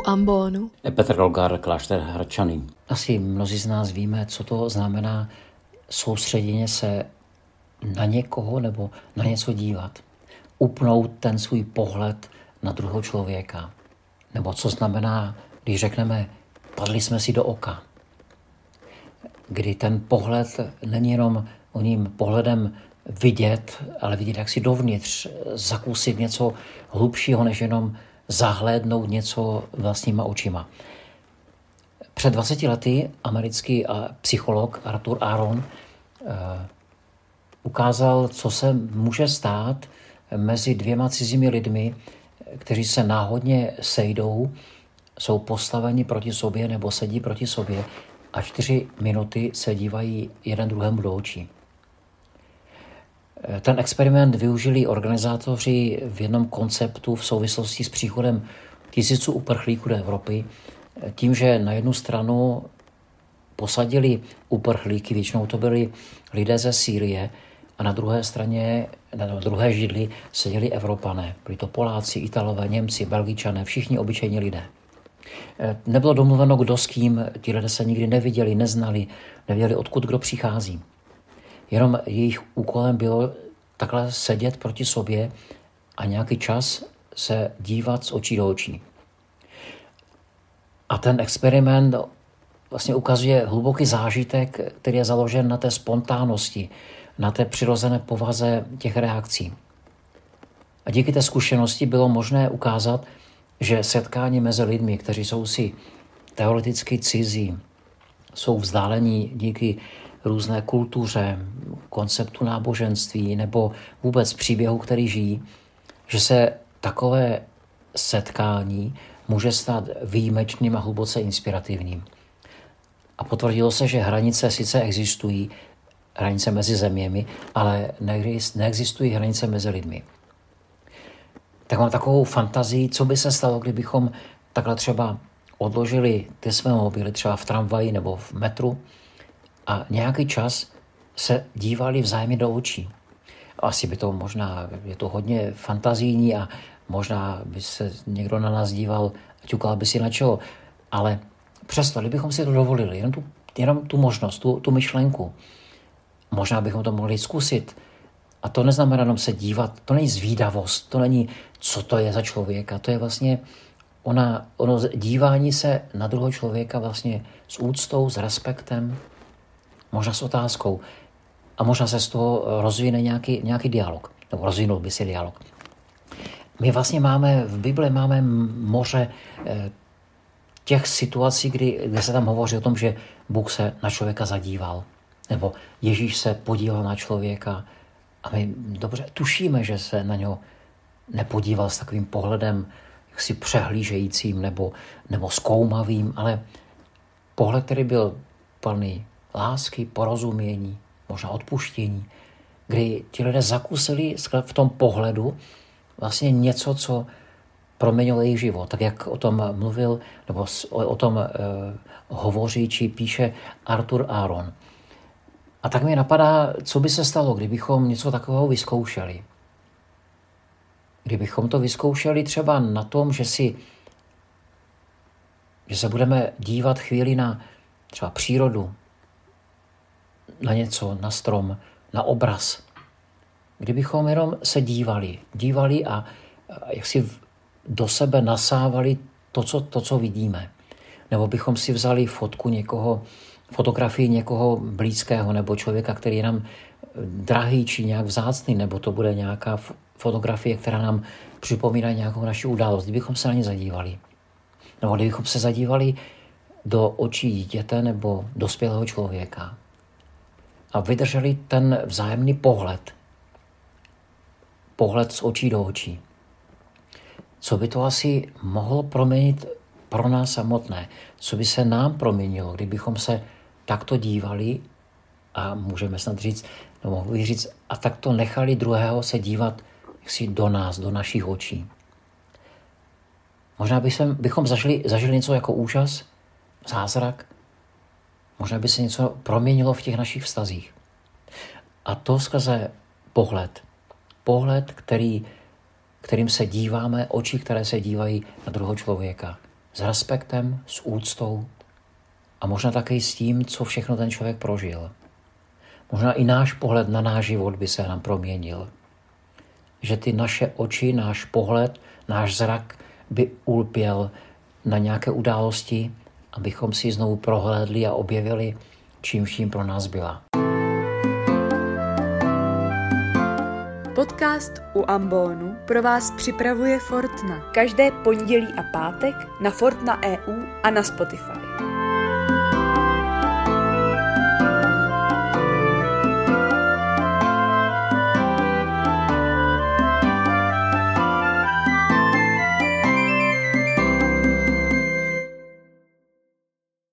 u ambonu. Petr Rolgár, klášter Hradčany. Asi mnozí z nás víme, co to znamená soustředěně se na někoho nebo na něco dívat. Upnout ten svůj pohled na druhého člověka. Nebo co znamená, když řekneme, padli jsme si do oka. Kdy ten pohled není jenom o ním pohledem vidět, ale vidět jak si dovnitř, zakusit něco hlubšího, než jenom zahlédnout něco vlastníma očima. Před 20 lety americký psycholog Arthur Aaron eh, ukázal, co se může stát mezi dvěma cizími lidmi, kteří se náhodně sejdou, jsou postaveni proti sobě nebo sedí proti sobě a čtyři minuty se dívají jeden druhému do očí. Ten experiment využili organizátoři v jednom konceptu v souvislosti s příchodem tisíců uprchlíků do Evropy, tím, že na jednu stranu posadili uprchlíky, většinou to byli lidé ze Sýrie, a na druhé straně, na druhé židli seděli Evropané. Byli to Poláci, Italové, Němci, Belgičané, všichni obyčejní lidé. Nebylo domluveno, kdo s kým, ti lidé se nikdy neviděli, neznali, nevěděli, odkud kdo přichází. Jenom jejich úkolem bylo takhle sedět proti sobě a nějaký čas se dívat z očí do očí. A ten experiment vlastně ukazuje hluboký zážitek, který je založen na té spontánnosti, na té přirozené povaze těch reakcí. A díky té zkušenosti bylo možné ukázat, že setkání mezi lidmi, kteří jsou si teoreticky cizí, jsou vzdálení díky různé kultuře, konceptu náboženství nebo vůbec příběhu, který žijí, že se takové setkání může stát výjimečným a hluboce inspirativním. A potvrdilo se, že hranice sice existují, hranice mezi zeměmi, ale neexistují hranice mezi lidmi. Tak mám takovou fantazii, co by se stalo, kdybychom takhle třeba odložili ty své mobily třeba v tramvaji nebo v metru a nějaký čas se dívali vzájemně do očí. Asi by to možná, je to hodně fantazijní a možná by se někdo na nás díval a ťukal by si na čelo, ale přesto, kdybychom si to dovolili, jenom tu, jenom tu možnost, tu, tu myšlenku, možná bychom to mohli zkusit. A to neznamená jenom se dívat, to není zvídavost, to není, co to je za člověka, to je vlastně ona, ono dívání se na druhého člověka vlastně s úctou, s respektem, možná s otázkou. A možná se z toho rozvine nějaký, nějaký dialog, nebo rozvinul by si dialog. My vlastně máme, v Bibli máme moře eh, těch situací, kdy, kde se tam hovoří o tom, že Bůh se na člověka zadíval. Nebo Ježíš se podíval na člověka a my dobře tušíme, že se na něho nepodíval s takovým pohledem jaksi přehlížejícím nebo, nebo zkoumavým, ale pohled, který byl plný lásky, porozumění, možná odpuštění, kdy ti lidé zakusili v tom pohledu vlastně něco, co proměnilo jejich život. Tak jak o tom mluvil, nebo o, tom e, hovoří, či píše Arthur Aaron. A tak mi napadá, co by se stalo, kdybychom něco takového vyzkoušeli. Kdybychom to vyzkoušeli třeba na tom, že si že se budeme dívat chvíli na třeba přírodu, na něco, na strom, na obraz. Kdybychom jenom se dívali, dívali a jak si do sebe nasávali to co, to, co vidíme. Nebo bychom si vzali fotku někoho, fotografii někoho blízkého nebo člověka, který je nám drahý či nějak vzácný, nebo to bude nějaká fotografie, která nám připomíná nějakou naši událost, kdybychom se na ně zadívali. Nebo kdybychom se zadívali do očí dítěte nebo dospělého člověka a vydrželi ten vzájemný pohled, pohled z očí do očí. Co by to asi mohlo proměnit pro nás samotné? Co by se nám proměnilo, kdybychom se takto dívali a můžeme snad říct, no mohu říct, a takto nechali druhého se dívat jaksi do nás, do našich očí. Možná bychom, bychom zažili, zažili něco jako úžas, zázrak, možná by se něco proměnilo v těch našich vztazích. A to skrze pohled. Pohled, který, kterým se díváme, oči, které se dívají na druhého člověka. s respektem, s úctou a možná také s tím, co všechno ten člověk prožil. Možná i náš pohled na náš život by se nám proměnil. Že ty naše oči, náš pohled, náš zrak by ulpěl na nějaké události, abychom si znovu prohlédli a objevili, čím vším pro nás byla. Podcast u Ambonu pro vás připravuje Fortna. Každé pondělí a pátek na Fortna EU a na Spotify.